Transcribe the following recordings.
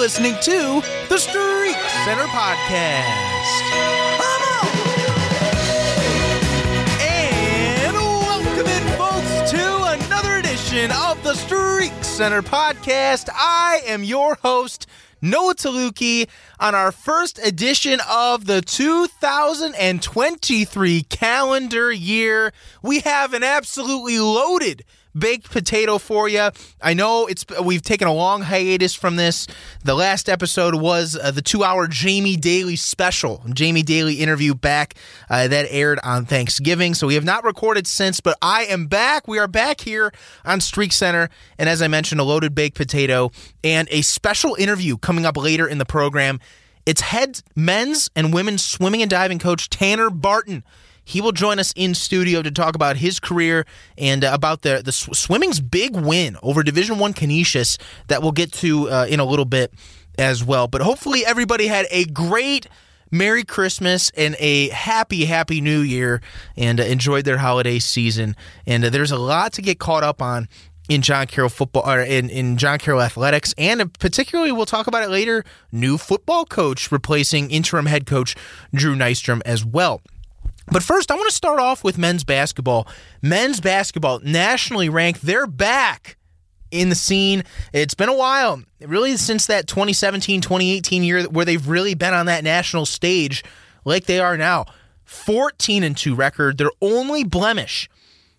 listening to the Streak Center Podcast. And welcome in, folks, to another edition of the Streak Center Podcast. I am your host, Noah Taluki, on our first edition of the 2023 calendar year. We have an absolutely loaded baked potato for you. I know it's we've taken a long hiatus from this. The last episode was uh, the two-hour Jamie Daly special, Jamie Daly interview back uh, that aired on Thanksgiving. So we have not recorded since, but I am back. We are back here on Streak Center, and as I mentioned, a loaded baked potato and a special interview coming up later in the program. It's head men's and women's swimming and diving coach Tanner Barton. He will join us in studio to talk about his career and uh, about the the sw- swimming's big win over Division One Canisius that we'll get to uh, in a little bit as well. But hopefully everybody had a great Merry Christmas and a happy, happy New Year and uh, enjoyed their holiday season. And uh, there's a lot to get caught up on in John Carroll football or in, in John Carroll athletics, and particularly we'll talk about it later. New football coach replacing interim head coach Drew Nystrom as well. But first, I want to start off with men's basketball. Men's basketball, nationally ranked, they're back in the scene. It's been a while, really, since that 2017 2018 year where they've really been on that national stage like they are now. 14 and 2 record. Their only blemish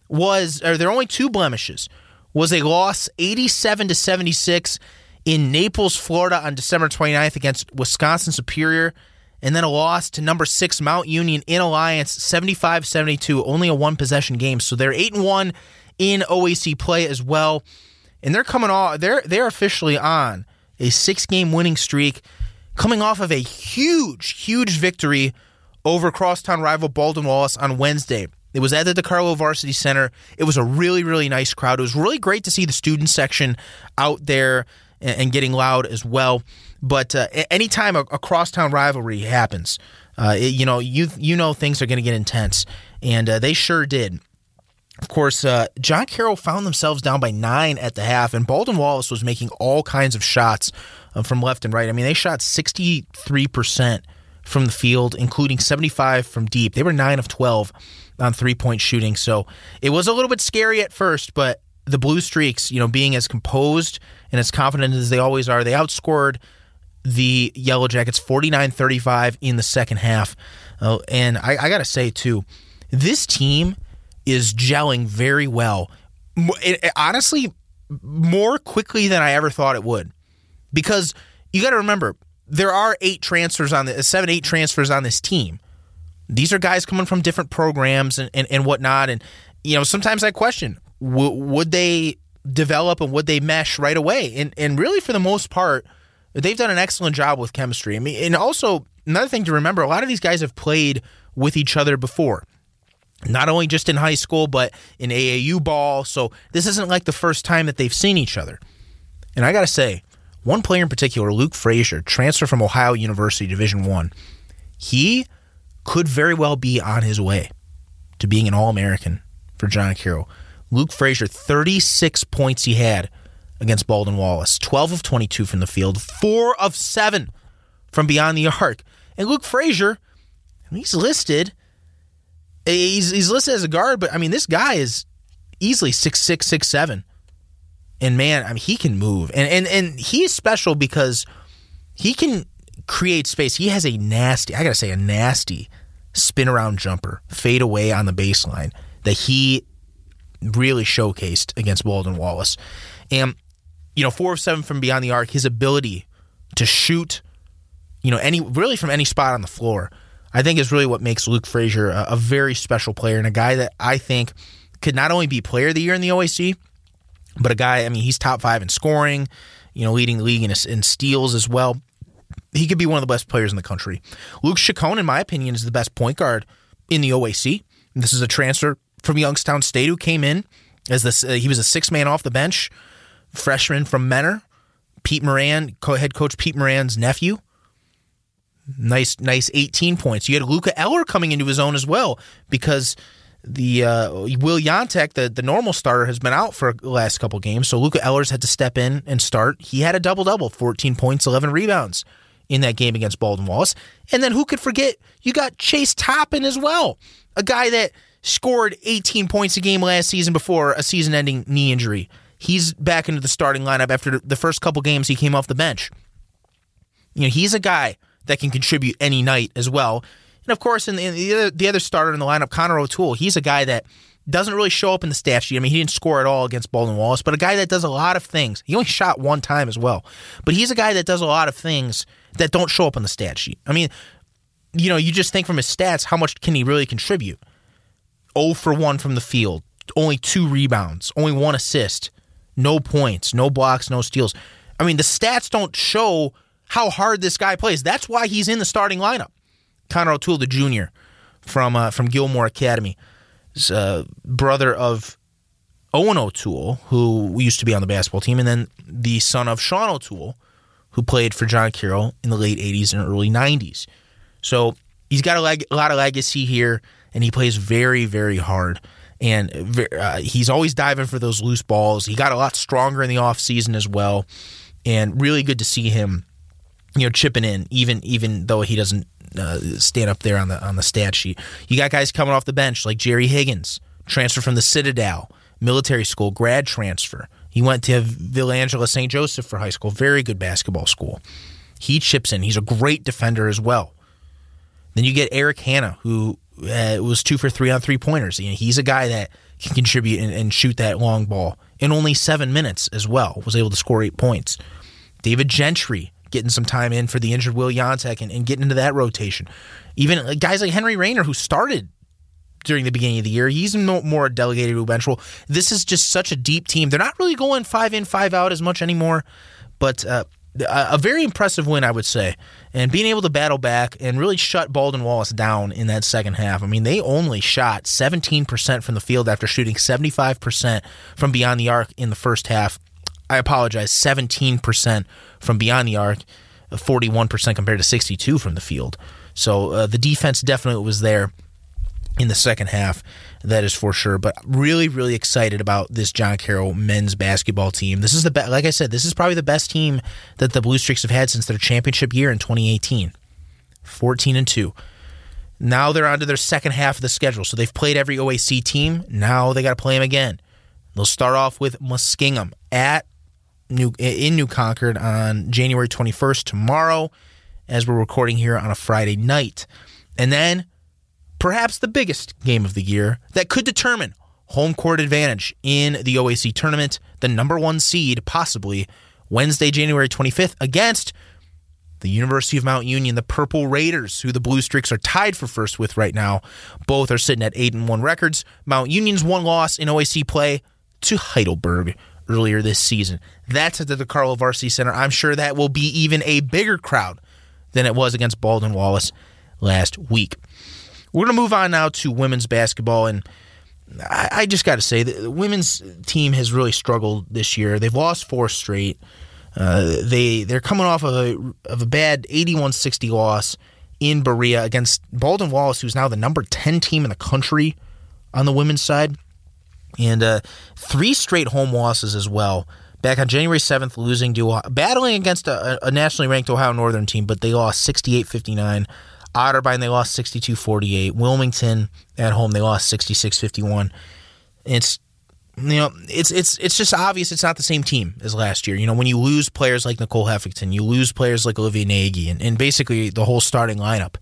was, or their only two blemishes was a loss 87 to 76 in Naples, Florida on December 29th against Wisconsin Superior and then a loss to number six Mount Union in Alliance, 75-72, only a one possession game. So they're eight and one in OAC play as well, and they're coming off. They're they're officially on a six game winning streak, coming off of a huge huge victory over crosstown rival Baldwin Wallace on Wednesday. It was at the DeCarlo Varsity Center. It was a really, really nice crowd. It was really great to see the student section out there and getting loud as well. But uh, anytime a, a crosstown rivalry happens, uh, it, you know you you know things are going to get intense, and uh, they sure did. Of course, uh, John Carroll found themselves down by nine at the half, and Baldwin Wallace was making all kinds of shots uh, from left and right. I mean, they shot sixty three percent from the field, including seventy five from deep. They were nine of twelve on three point shooting, so it was a little bit scary at first, but the Blue Streaks, you know, being as composed and as confident as they always are, they outscored the Yellow Jackets 49 35 in the second half. Uh, and I, I got to say, too, this team is gelling very well. It, it, honestly, more quickly than I ever thought it would. Because you got to remember, there are eight transfers on the seven, eight transfers on this team. These are guys coming from different programs and, and, and whatnot. And, you know, sometimes I question w- would they develop and would they mesh right away? And, and really, for the most part, they've done an excellent job with chemistry. I mean, and also another thing to remember: a lot of these guys have played with each other before, not only just in high school but in AAU ball. So this isn't like the first time that they've seen each other. And I got to say, one player in particular, Luke Frazier, transfer from Ohio University Division One, he could very well be on his way to being an All American for John Carroll. Luke Frazier, 36 points he had against Baldwin Wallace. 12 of 22 from the field, 4 of 7 from beyond the arc. And Luke Frazier, he's listed eh, he's, he's listed as a guard, but I mean this guy is easily six six six seven. And man, I mean he can move. And and and he's special because he can create space. He has a nasty, I got to say a nasty spin around jumper, fade away on the baseline that he really showcased against Baldwin Wallace. And you know, four of seven from beyond the arc, his ability to shoot, you know, any really from any spot on the floor, I think is really what makes Luke Frazier a, a very special player and a guy that I think could not only be player of the year in the OAC, but a guy, I mean, he's top five in scoring, you know, leading the league in, in steals as well. He could be one of the best players in the country. Luke Chacon, in my opinion, is the best point guard in the OAC. This is a transfer from Youngstown State who came in as this. Uh, he was a six man off the bench freshman from Mentor, Pete Moran, head coach Pete Moran's nephew. Nice, nice 18 points. You had Luca Eller coming into his own as well because the uh, Will Jantek, the, the normal starter, has been out for the last couple games. So Luca Ehlers had to step in and start. He had a double double, 14 points, 11 rebounds in that game against Baldwin Wallace. And then who could forget? You got Chase Toppin as well, a guy that scored 18 points a game last season before a season ending knee injury. He's back into the starting lineup after the first couple games he came off the bench. You know, he's a guy that can contribute any night as well. And of course, in the, in the, other, the other starter in the lineup, Connor O'Toole, he's a guy that doesn't really show up in the stat sheet. I mean, he didn't score at all against Baldwin Wallace, but a guy that does a lot of things. He only shot one time as well, but he's a guy that does a lot of things that don't show up on the stat sheet. I mean, you know, you just think from his stats, how much can he really contribute? 0 for 1 from the field, only two rebounds, only one assist, no points, no blocks, no steals. I mean, the stats don't show how hard this guy plays. That's why he's in the starting lineup. Connor O'Toole, the junior from uh, from Gilmour Academy, is, uh, brother of Owen O'Toole, who used to be on the basketball team, and then the son of Sean O'Toole, who played for John Carroll in the late 80s and early 90s. So he's got a, leg- a lot of legacy here, and he plays very, very hard. And uh, he's always diving for those loose balls. He got a lot stronger in the offseason as well. And really good to see him, you know, chipping in, even even though he doesn't uh, stand up there on the on the stat sheet. You got guys coming off the bench like Jerry Higgins, transfer from the Citadel military school, grad transfer. He went to Villa Angela-St. Joseph for high school, very good basketball school. He chips in. He's a great defender as well. Then you get Eric Hanna, who uh, it was two for three on three pointers. You know, he's a guy that can contribute and, and shoot that long ball in only seven minutes as well. Was able to score eight points. David Gentry getting some time in for the injured Will Jantek and, and getting into that rotation. Even guys like Henry Rayner, who started during the beginning of the year. He's more a delegated to bench. Well, this is just such a deep team. They're not really going five in, five out as much anymore, but uh, a very impressive win, I would say. And being able to battle back and really shut Baldwin Wallace down in that second half. I mean, they only shot 17% from the field after shooting 75% from beyond the arc in the first half. I apologize, 17% from beyond the arc, 41% compared to 62 from the field. So uh, the defense definitely was there in the second half. That is for sure. But really, really excited about this John Carroll men's basketball team. This is the best. Like I said, this is probably the best team that the Blue Streaks have had since their championship year in 2018. 14 and two. Now they're on to their second half of the schedule. So they've played every OAC team. Now they got to play them again. They'll start off with Muskingum at New in New Concord on January 21st tomorrow, as we're recording here on a Friday night, and then perhaps the biggest game of the year that could determine home court advantage in the OAC tournament, the number one seed, possibly Wednesday, January 25th, against the University of Mount Union, the Purple Raiders, who the Blue Streaks are tied for first with right now. Both are sitting at 8 and 1 records. Mount Union's one loss in OAC play to Heidelberg earlier this season. That's at the DeCarlo Varsity Center. I'm sure that will be even a bigger crowd than it was against Baldwin Wallace last week. We're going to move on now to women's basketball. And I, I just got to say, the women's team has really struggled this year. They've lost four straight. Uh, they they're coming off of a of a bad 81-60 loss in Berea against Baldwin Wallace, who's now the number 10 team in the country on the women's side. And uh, three straight home losses as well. Back on January 7th, losing to battling against a, a nationally ranked Ohio Northern team, but they lost 68 59. Otterbein, they lost 62 48. Wilmington at home, they lost 66 51. It's you know, it's it's it's just obvious it's not the same team as last year. You know, when you lose players like Nicole Heffington, you lose players like Olivia Nagy, and, and basically the whole starting lineup.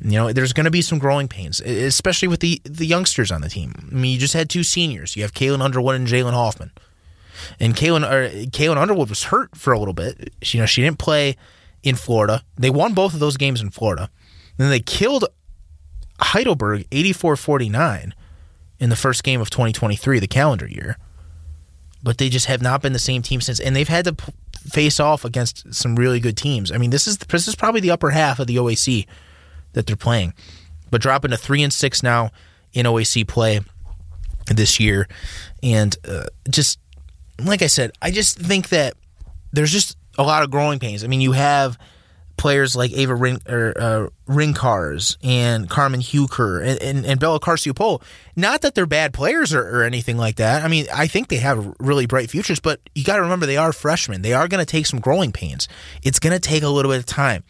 You know, there's going to be some growing pains, especially with the the youngsters on the team. I mean, you just had two seniors. You have Kaylin Underwood and Jalen Hoffman, and Kaylin or er, Kaylin Underwood was hurt for a little bit. You know, she didn't play in Florida. They won both of those games in Florida. Then they killed Heidelberg 84 49 in the first game of 2023, the calendar year. But they just have not been the same team since. And they've had to face off against some really good teams. I mean, this is this is probably the upper half of the OAC that they're playing. But dropping to 3 and 6 now in OAC play this year. And uh, just like I said, I just think that there's just a lot of growing pains. I mean, you have players like Ava Ring, or, uh, Rincars and Carmen Huker and, and, and Bella Carciopolo. Not that they're bad players or, or, anything like that. I mean, I think they have really bright futures, but you got to remember they are freshmen. They are going to take some growing pains. It's going to take a little bit of time.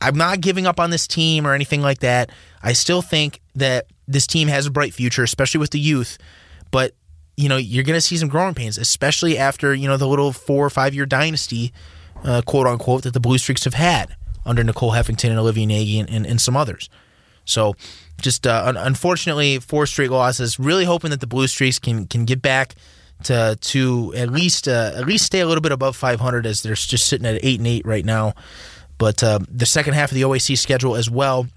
I'm not giving up on this team or anything like that. I still think that this team has a bright future, especially with the youth. But you know, you're going to see some growing pains, especially after you know the little four or five year dynasty uh, quote unquote, that the Blue Streaks have had under Nicole Heffington and Olivia Nagy and, and, and some others. So, just uh, un- unfortunately, four straight losses. Really hoping that the Blue Streaks can can get back to to at least uh, at least stay a little bit above 500 as they're just sitting at eight and eight right now. But uh, the second half of the OAC schedule as well,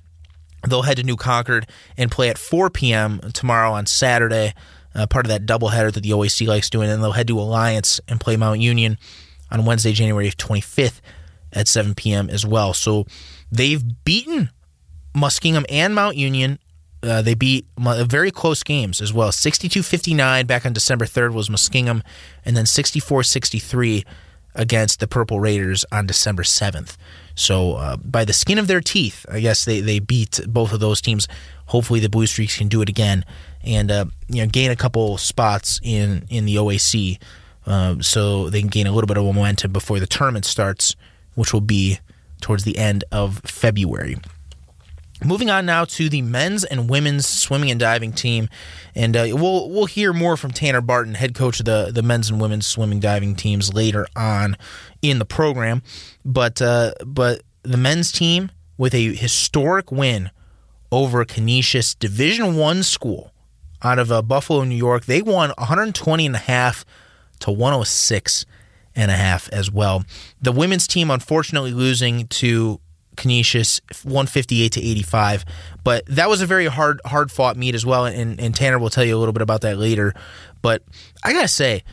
they'll head to New Concord and play at 4 p.m. tomorrow on Saturday. Uh, part of that doubleheader that the OAC likes doing, and they'll head to Alliance and play Mount Union on Wednesday, January 25th at 7 p.m. as well. So they've beaten Muskingum and Mount Union. Uh, they beat very close games as well. 62 59 back on December 3rd was Muskingum, and then 64 63 against the Purple Raiders on December 7th. So, uh, by the skin of their teeth, I guess they, they beat both of those teams. Hopefully, the Blue Streaks can do it again and uh, you know gain a couple spots in, in the OAC um, so they can gain a little bit of momentum before the tournament starts, which will be towards the end of February. Moving on now to the men's and women's swimming and diving team, and uh, we'll we'll hear more from Tanner Barton, head coach of the the men's and women's swimming diving teams, later on in the program. But uh, but the men's team with a historic win over Canisius Division One school out of uh, Buffalo, New York, they won 120 and a half to 106 and a half as well. The women's team unfortunately losing to Canisius 158 to 85, but that was a very hard hard fought meet as well and, and Tanner will tell you a little bit about that later. But I got to say,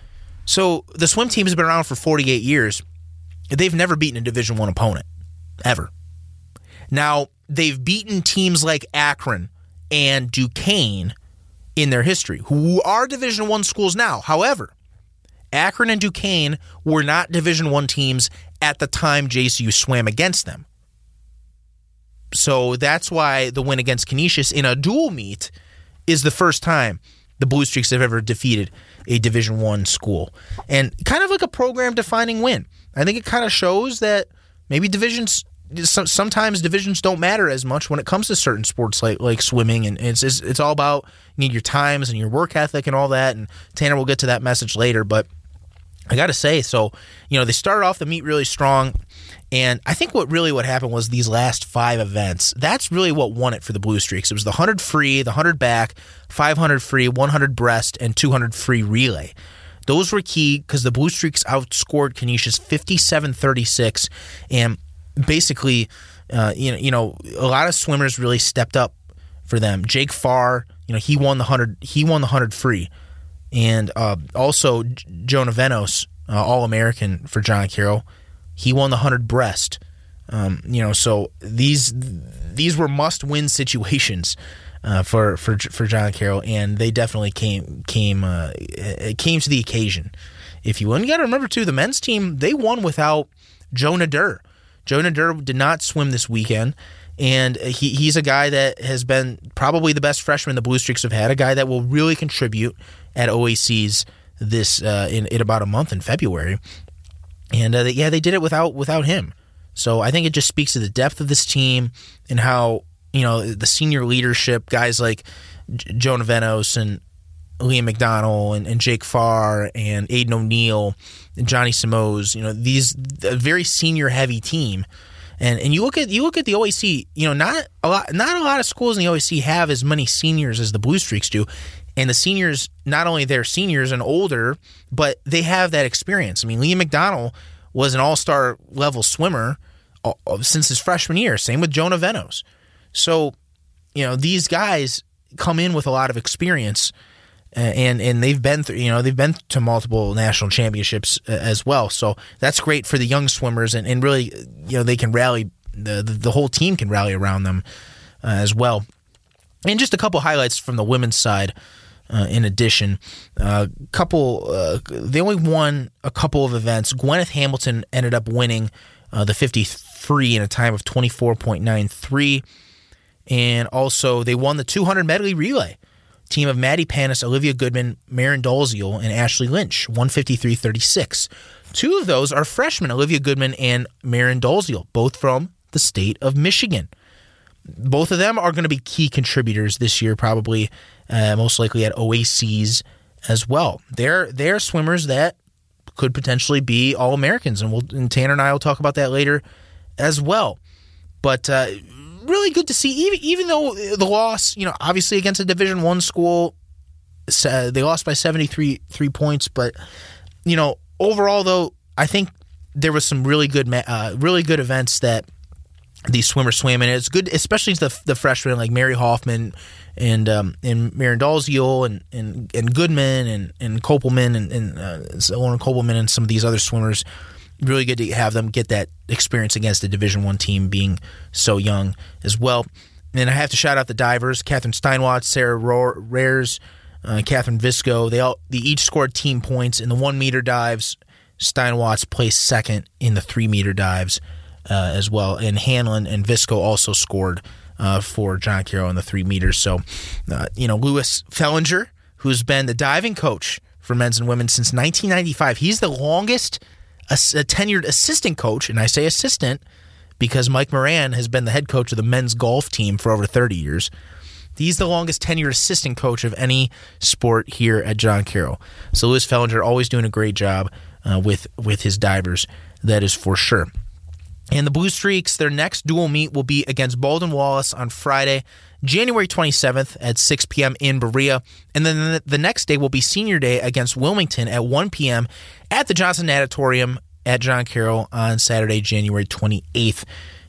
so the swim team has been around for 48 years. They've never beaten a Division 1 opponent ever. Now, they've beaten teams like Akron and Duquesne in their history, who are Division 1 schools now. However, Akron and Duquesne were not Division One teams at the time JCU swam against them. So that's why the win against Canisius in a dual meet is the first time the Blue Streaks have ever defeated a Division One school, and kind of like a program-defining win. I think it kind of shows that maybe divisions sometimes divisions don't matter as much when it comes to certain sports like like swimming and it's it's, it's all about you need your times and your work ethic and all that and Tanner will get to that message later but I got to say, so you know, they started off the meet really strong, and I think what really what happened was these last five events. That's really what won it for the Blue Streaks. It was the hundred free, the hundred back, five hundred free, one hundred breast, and two hundred free relay. Those were key because the Blue Streaks outscored Canisius 57-36, and basically, uh, you know, you know, a lot of swimmers really stepped up for them. Jake Farr, you know, he won the hundred. He won the hundred free and uh, also Jonah Venos, uh, All American for John Carroll. He won the hundred breast. Um, you know, so these these were must win situations uh, for for for John Carroll, and they definitely came came uh, came to the occasion, if you. And you got to remember too, the men's team they won without Jonah Durr. Jonah Durr did not swim this weekend and he, he's a guy that has been probably the best freshman the Blue Streaks have had, a guy that will really contribute at OAC's this uh, in, in about a month in February, and uh, yeah, they did it without without him. So I think it just speaks to the depth of this team and how you know the senior leadership guys like J- Jonah Venos and Liam McDonald and, and, Jake Farr and Aiden O'Neill and Johnny Simoes. You know these a very senior heavy team. And and you look at you look at the OAC, you know, not a lot not a lot of schools in the OAC have as many seniors as the Blue Streaks do. And the seniors, not only they're seniors and older, but they have that experience. I mean, Liam McDonald was an all star level swimmer uh, uh, since his freshman year. Same with Jonah Venos. So, you know, these guys come in with a lot of experience. Uh, and and they've been through you know they've been to multiple national championships as well so that's great for the young swimmers and, and really you know they can rally the, the, whole team can rally around them uh, as well and just a couple highlights from the women's side uh, in addition, a uh, couple uh, they only won a couple of events. Gwyneth Hamilton ended up winning uh, the 50 free in a time of 24.93. And also, they won the 200 medley relay. Team of Maddie Panis, Olivia Goodman, Marin Dalziel, and Ashley Lynch, 153.36. Two of those are freshmen, Olivia Goodman and Marin Dalziel, both from the state of Michigan. Both of them are going to be key contributors this year, probably uh, most likely at OACs as well. They're they're swimmers that could potentially be all Americans, and we'll and Tanner and I will talk about that later as well. But uh, really good to see, even even though the loss, you know, obviously against a Division One school, uh, they lost by seventy three three points. But you know, overall though, I think there was some really good uh, really good events that these swimmers swam in. It's good, especially the the freshmen like Mary Hoffman and um, and Marin Dalziel and, and and Goodman and and Kopelman and, and uh, Lauren Kopelman and some of these other swimmers. Really good to have them get that experience against a Division One team, being so young as well. And I have to shout out the divers: Catherine Steinwatts, Sarah Rohr, Rares, uh, Catherine Visco. They all they each scored team points in the one meter dives. Steinwatts placed second in the three meter dives uh, as well, and Hanlon and Visco also scored uh, for John Carroll in the three meters. So, uh, you know, Lewis Fellinger, who's been the diving coach for men's and women since 1995, he's the longest a, a tenured assistant coach, and I say assistant because Mike Moran has been the head coach of the men's golf team for over 30 years. He's the longest tenured assistant coach of any sport here at John Carroll. So Lewis Fellinger always doing a great job uh, with with his divers. That is for sure. And the Blue Streaks, their next dual meet will be against Baldwin Wallace on Friday, January 27th at 6 p.m. in Berea. And then the next day will be Senior Day against Wilmington at 1 p.m. at the Johnson Natatorium at John Carroll on Saturday, January 28th.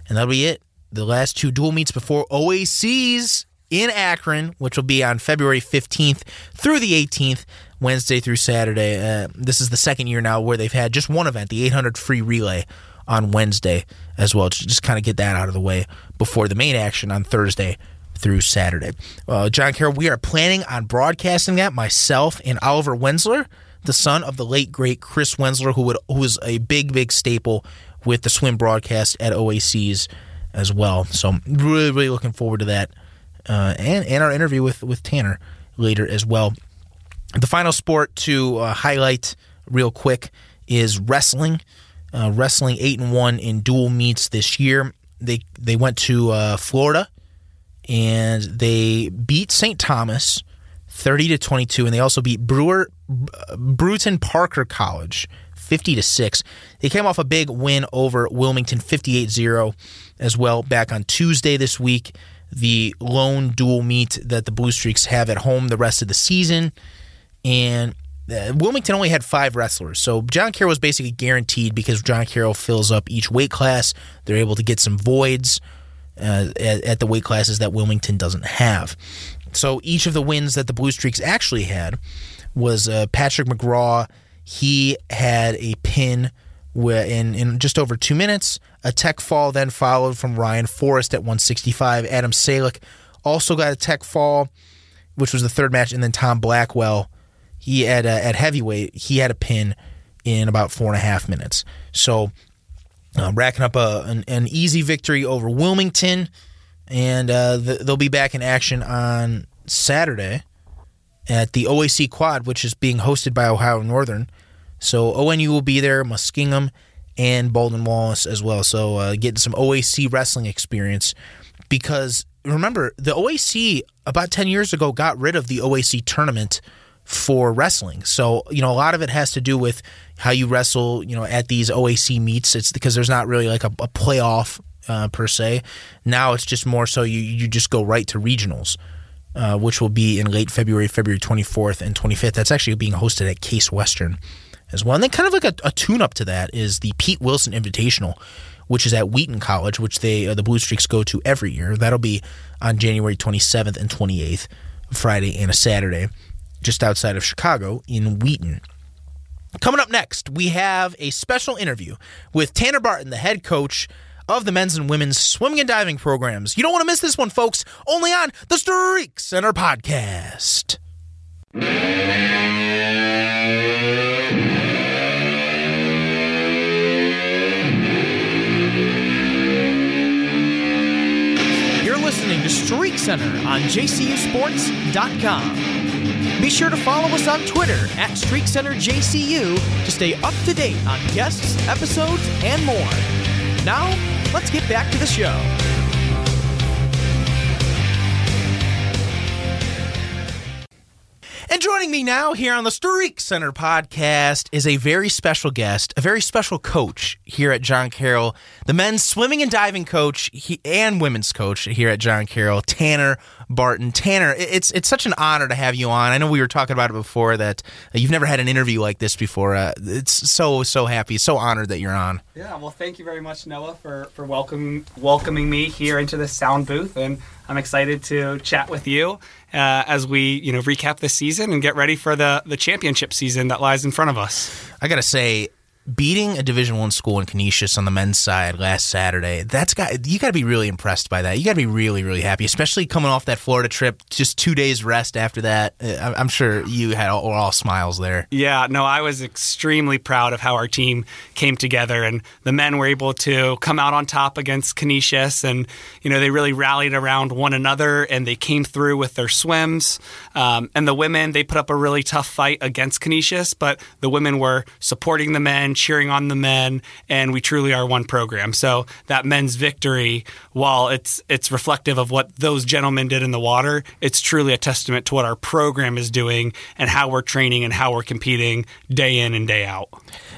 And that'll be it. The last two dual meets before OACs in Akron, which will be on February 15th through the 18th, Wednesday through Saturday. Uh, this is the second year now where they've had just one event, the 800 free relay on Wednesday as well. To just kind of get that out of the way before the main action on Thursday through Saturday. Uh, John Carroll, we are planning on broadcasting that myself and Oliver Wensler, the son of the late great Chris Wensler, who would who was a big big staple with the swim broadcast at OACs as well. So really really looking forward to that, uh, and and our interview with with Tanner later as well. The final sport to uh, highlight real quick is wrestling uh, wrestling eight and one in dual meets this year. They they went to uh, Florida and they beat St. Thomas thirty to twenty two, and they also beat Brewer Brewton Parker College fifty to six. They came off a big win over Wilmington 58-0 as well back on Tuesday this week. The lone dual meet that the Blue Streaks have at home the rest of the season, and uh, Wilmington only had five wrestlers, so John Carroll was basically guaranteed because John Carroll fills up each weight class. They're able to get some voids uh, at, at, the weight classes that Wilmington doesn't have. So each of the wins that the Blue Streaks actually had was uh, Patrick McGraw. He had a pin in, in just over two minutes. A tech fall then followed from Ryan Forrest at 165. Adam Salick also got a tech fall, which was the third match, and then Tom Blackwell he at uh, at heavyweight he had a pin in about four and a half minutes. So uh, racking up a, an, an, easy victory over Wilmington, and uh, the, they'll be back in action on Saturday at the OAC Quad, which is being hosted by Ohio Northern. So ONU will be there, Muskingum, and Baldwin Wallace as well. So uh, getting some OAC wrestling experience because remember the OAC about ten years ago got rid of the OAC tournament for wrestling. So, you know, a lot of it has to do with how you wrestle, you know, at these OAC meets. It's because there's not really like a, a playoff uh, per se. Now it's just more so you, you just go right to regionals, uh, which will be in late February, February 24th and 25th. That's actually being hosted at Case Western as well. And then kind of like a, a tune up to that is the Pete Wilson Invitational, which is at Wheaton College, which they uh, the Blue Streaks go to every year. That'll be on January 27th and 28th, Friday and a Saturday just outside of Chicago in Wheaton. Coming up next, we have a special interview with Tanner Barton, the head coach of the men's and women's swimming and diving programs. You don't want to miss this one, folks, only on the Streak Center podcast. Center on jcusports.com. Be sure to follow us on Twitter at Streak Center JCU to stay up to date on guests, episodes, and more. Now, let's get back to the show. And joining me now here on the Streak Center podcast is a very special guest, a very special coach here at John Carroll, the men's swimming and diving coach and women's coach here at John Carroll, Tanner Barton. Tanner, it's it's such an honor to have you on. I know we were talking about it before that you've never had an interview like this before. Uh, it's so so happy, so honored that you're on. Yeah, well, thank you very much, Noah, for for welcoming welcoming me here into the sound booth, and I'm excited to chat with you uh, as we you know recap the season and get ready for the the championship season that lies in front of us. I gotta say, beating a Division One school in Canisius on the men's side last Saturday, that's got you got to be really impressed by that. You got to be really really happy, especially coming off that Florida trip, just two days rest after that. Uh, I'm sure you had all, all smiles there. Yeah, no, I was extremely proud of how our team came together, and the men were able to come out on top against Canisius, and you know they really rallied around one another, and they came through with their swims. Um, and the women, they put up a really tough fight against Canisius, but the women were supporting the men cheering on the men, and we truly are one program. So that men's victory, while it's it's reflective of what those gentlemen did in the water, it's truly a testament to what our program is doing and how we're training and how we're competing day in and day out.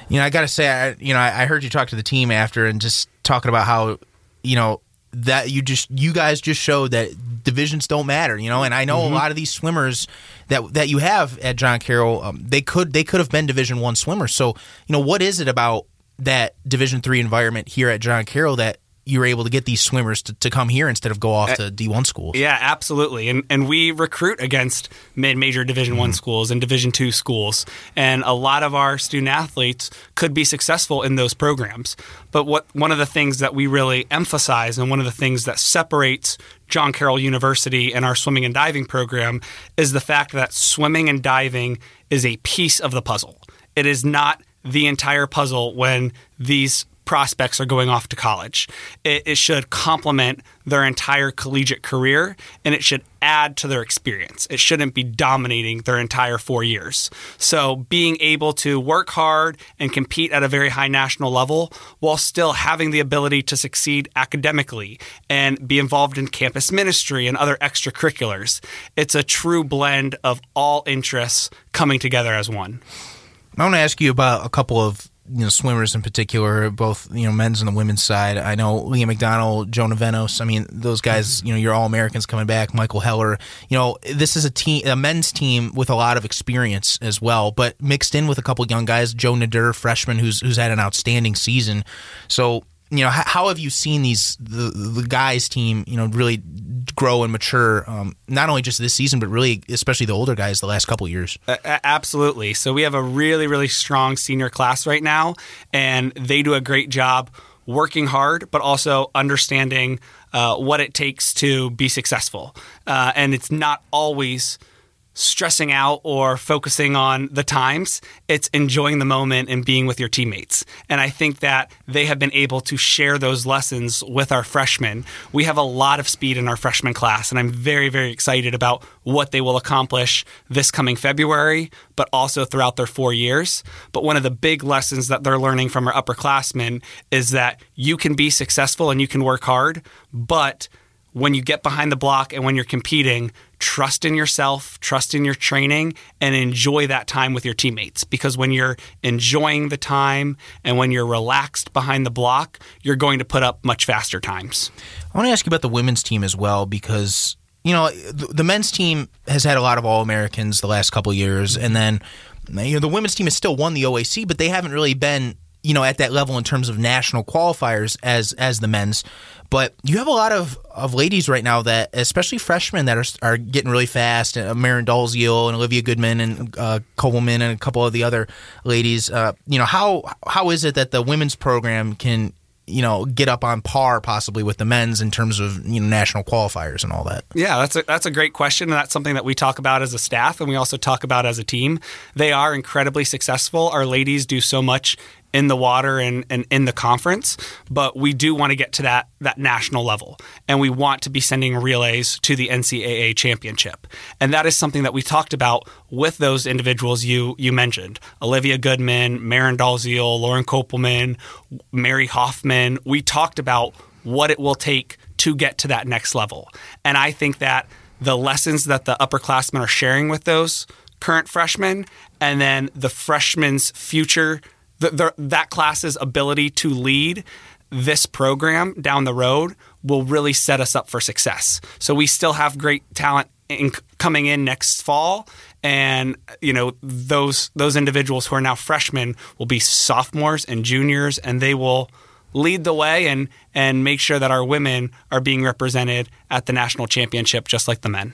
You know, I got to say, I, you know, I heard you talk to the team after and just talking about how, you know, that you just you guys just showed that divisions don't matter, you know. And I know mm-hmm. a lot of these swimmers that that you have at John Carroll, um, they could they could have been Division One swimmers. So you know, what is it about that Division Three environment here at John Carroll that you're able to get these swimmers to, to come here instead of go off to D1 schools. Yeah, absolutely. And and we recruit against mid-major Division mm 1 schools and Division 2 schools. And a lot of our student athletes could be successful in those programs. But what one of the things that we really emphasize and one of the things that separates John Carroll University and our swimming and diving program is the fact that swimming and diving is a piece of the puzzle. It is not the entire puzzle when these prospects are going off to college. It, it, should complement their entire collegiate career and it should add to their experience. It shouldn't be dominating their entire four years. So, being able to work hard and compete at a very high national level while still having the ability to succeed academically and be involved in campus ministry and other extracurriculars, it's a true blend of all interests coming together as one. I want to ask you about a couple of you know swimmers in particular, both you know men's and the women's side. I know Liam McDonald, Jonah Venos. I mean, those guys. You know, you're all Americans coming back. Michael Heller. You know, this is a team, a men's team with a lot of experience as well, but mixed in with a couple young guys. Joe Nader, freshman, who's who's had an outstanding season. So you know, how, how, have you seen these the the guys team, you know, really grow and mature? Um, not only just this season, but really, especially the older guys, the last couple years. Uh, absolutely. So we have a really really strong senior class right now, and they do a great job working hard, but also understanding uh, what it takes to be successful. Uh, and it's not always stressing out or focusing on the times. It's enjoying the moment and being with your teammates. And I think that they have been able to share those lessons with our freshmen. We have a lot of speed in our freshman class, and I'm very, very excited about what they will accomplish this coming February, but also throughout their four years. But one of the big lessons that they're learning from our upperclassmen is that you can be successful and you can work hard, but when you get behind the block and when you're competing, trust in yourself, trust in your training, and enjoy that time with your teammates. Because when you're enjoying the time and when you're relaxed behind the block, you're going to put up much faster times. I want to ask you about the women's team as well, because you know the, men's team has had a lot of All Americans the last couple years, and then you know the women's team has still won the OAC, but they haven't really been you know at that level in terms of national qualifiers as as the men's. But you have a lot of, of ladies right now that, especially freshmen, that are, are getting really fast. Uh, Marin Dalziel and Olivia Goodman and uh, Coleman and a couple of the other ladies. Uh, you know how how is it that the women's program can you know get up on par possibly with the men's in terms of you know national qualifiers and all that? Yeah, that's a that's a great question, and that's something that we talk about as a staff, and we also talk about as a team. They are incredibly successful. Our ladies do so much in the water and, and in the conference, but we do want to get to that that national level, and we want to be sending relays to the NCAA championship, and that is something that we talked about with those individuals you you mentioned, Olivia Goodman, Marin Dalziel, Lauren Kopelman, Mary Hoffman. We talked about what it will take to get to that next level, and I think that the lessons that the upperclassmen are sharing with those current freshmen, and then the freshmen's future the, the, that class's ability to lead this program down the road will really set us up for success. So we still have great talent in, coming in next fall, and you know those those individuals who are now freshmen will be sophomores and juniors, and they will lead the way and and make sure that our women are being represented at the national championship just like the men.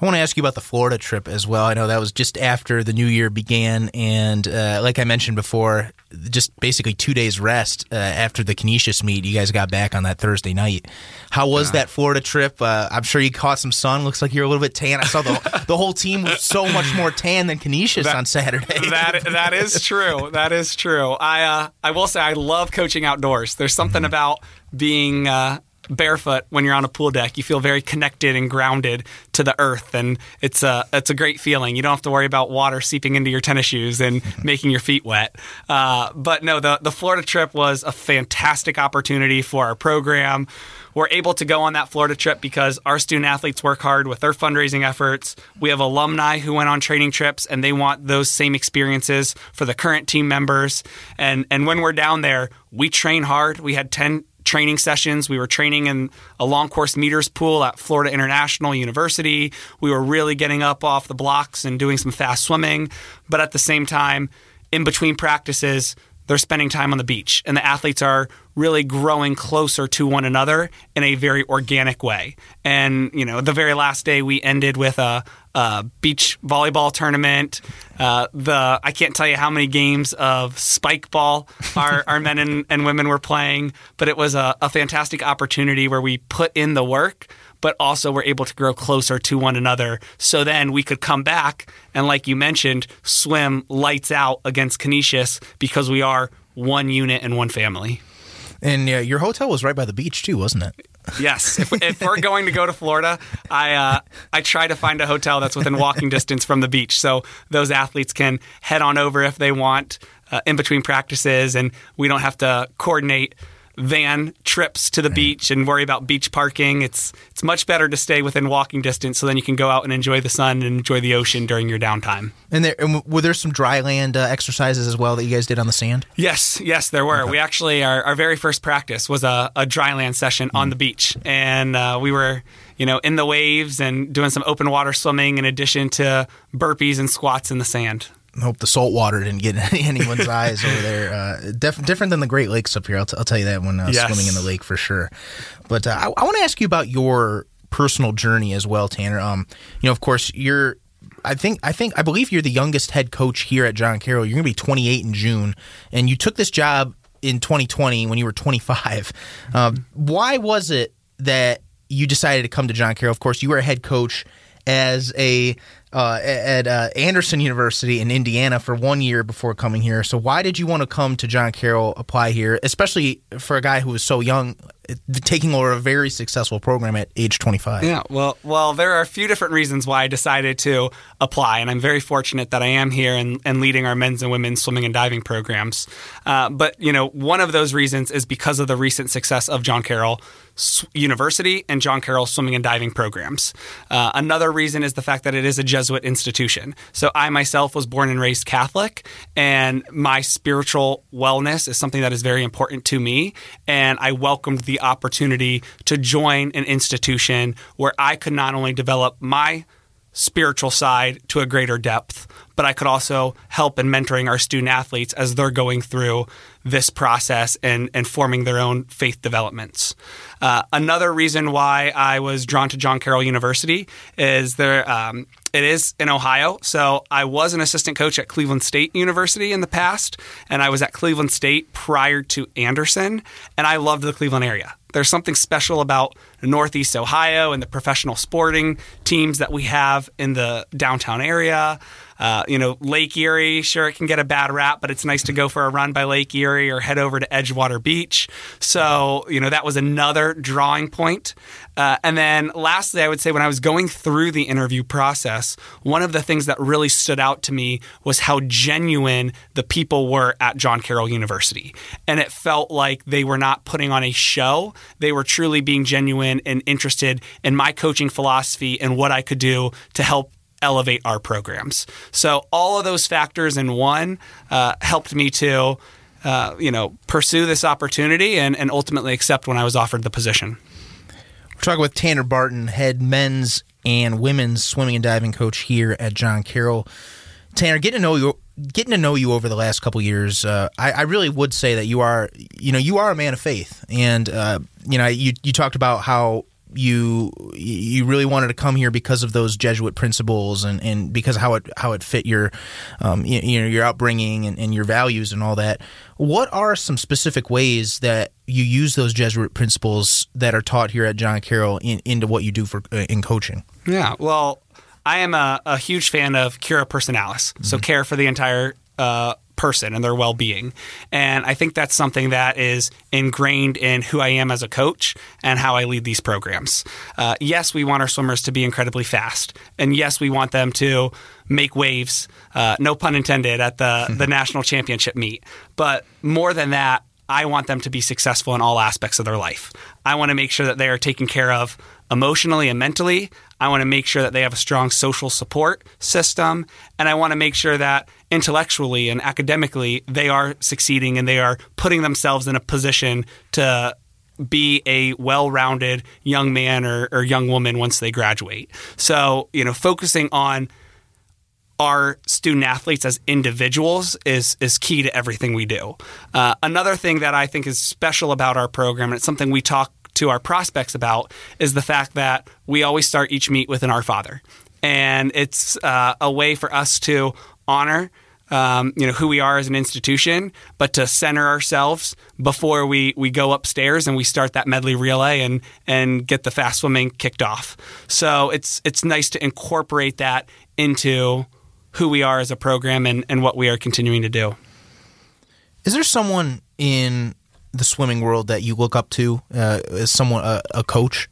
I want to ask you about the Florida trip as well. I know that was just after the new year began, and uh, like I mentioned before, just basically two days rest uh, after the Canisius meet. You guys got back on that Thursday night. How was yeah. that Florida trip? Uh, I'm sure you caught some sun. Looks like you're a little bit tan. I saw the the whole team was so much more tan than Canisius that, on Saturday. that that is true. That is true. I uh, I will say I love coaching outdoors. There's something mm-hmm. about being uh, barefoot when you're on a pool deck. You feel very connected and grounded to the earth, and it's a it's a great feeling. You don't have to worry about water seeping into your tennis shoes and making your feet wet. Uh, but no, the the Florida trip was a fantastic opportunity for our program. We're able to go on that Florida trip because our student athletes work hard with their fundraising efforts. We have alumni who went on training trips and they want those same experiences for the current team members. And and when we're down there, we train hard. We had 10 training sessions. We were training in a long course meters pool at Florida International University. We were really getting up off the blocks and doing some fast swimming. But at the same time, in between practices, they're spending time on the beach and the athletes are really growing closer to one another in a very organic way and you know the very last day we ended with a, a beach volleyball tournament uh, the i can't tell you how many games of spike ball our, our men and, and, women were playing but it was a, a fantastic opportunity where we put in the work but also we're able to grow closer to one another. So then we could come back and, like you mentioned, swim lights out against Canisius because we are one unit and one family. And uh, your hotel was right by the beach too, wasn't it? Yes. If, if we're going to go to Florida, I uh, I try to find a hotel that's within walking distance from the beach, so those athletes can head on over if they want uh, in between practices, and we don't have to coordinate van trips to the right. beach and worry about beach parking. It's it's much better to stay within walking distance, so then you can go out and enjoy the sun and enjoy the ocean during your downtime. And there and were there some dry land uh, exercises as well that you guys did on the sand? Yes, yes, there were. Okay. We actually our, our very first practice was a, a dry land session mm. on the beach, and uh, we were you know in the waves and doing some open water swimming in addition to burpees and squats in the sand hope the salt water didn't get anyone's eyes over there. Uh, def- different than the Great Lakes up here. I'll, t- I'll tell you that when uh, yes. swimming in the lake for sure. But uh, I, I want to ask you about your personal journey as well, Tanner. Um, you know, of course, you're. I think I think I believe you're the youngest head coach here at John Carroll. You're going to be 28 in June, and you took this job in 2020 when you were 25. Um, why was it that you decided to come to John Carroll? Of course, you were a head coach as a uh, at uh, Anderson University in Indiana for one year before coming here. So why did you want to come to John Carroll, apply here, especially for a guy who was so young, taking over a very successful program at age 25? Yeah, well, well, there are a few different reasons why I decided to apply, and I'm very fortunate that I am here and, and leading our men's and women's swimming and diving programs. Uh, but you know, one of those reasons is because of the recent success of John Carroll University and John Carroll swimming and diving programs. Uh, another reason is the fact that it is a Jesuit institution. So I myself was born and raised Catholic, and my spiritual wellness is something that is very important to me. And I welcomed the opportunity to join an institution where I could not only develop my spiritual side to a greater depth, but I could also help in mentoring our student athletes as they're going through this process and, and forming their own faith developments. Uh, another reason why I was drawn to John Carroll University is there. Um, it is in Ohio. So I was an assistant coach at Cleveland State University in the past, and I was at Cleveland State prior to Anderson, and I loved the Cleveland area. There's something special about Northeast Ohio and the professional sporting teams that we have in the downtown area. Uh, you know, Lake Erie, sure, it can get a bad rap, but it's nice to go for a run by Lake Erie or head over to Edgewater Beach. So, you know, that was another drawing point. Uh, and then lastly, I would say when I was going through the interview process, one of the things that really stood out to me was how genuine the people were at John Carroll University. And it felt like they were not putting on a show, they were truly being genuine and interested in my coaching philosophy and what I could do to help elevate our programs. So all of those factors in one uh, helped me to, uh, you know, pursue this opportunity and, and ultimately accept when I was offered the position. We're talking with Tanner Barton, head men's and women's swimming and diving coach here at John Carroll. Tanner, getting to know you, getting to know you over the last couple years, uh, I, I, really would say that you are, you know, you are a man of faith, and uh, you know, you you talked about how you you really wanted to come here because of those Jesuit principles and, and because how it how it fit your um, you, you, know your upbringing and, and, your values and all that. What are some specific ways that you use those Jesuit principles that are taught here at John Carroll in, into what you do for uh, in coaching? Yeah, well, I am a, a huge fan of cura personalis, mm-hmm. so care for the entire uh, person and their well being. And I think that's something that is ingrained in who I am as a coach and how I lead these programs. Uh, yes, we want our swimmers to be incredibly fast. And yes, we want them to make waves, uh, no pun intended, at the, the national championship meet. But more than that, I want them to be successful in all aspects of their life. I want to make sure that they are taken care of emotionally and mentally. I want to make sure that they have a strong social support system. And I want to make sure that intellectually and academically they are succeeding and they are putting themselves in a position to be a well-rounded young man or, or young woman once they graduate. So, you know, focusing on our student athletes as individuals is is key to everything we do. Uh, another thing that I think is special about our program, and it's something we talk to our prospects about, is the fact that we always start each meet with an Our Father, and it's uh, a way for us to honor. Um, you know who we are as an institution, but to center ourselves before we, we go upstairs and we start that medley relay and and get the fast swimming kicked off. So it's it's nice to incorporate that into who we are as a program and, and what we are continuing to do. Is there someone in the swimming world that you look up to uh, as someone a, a coach?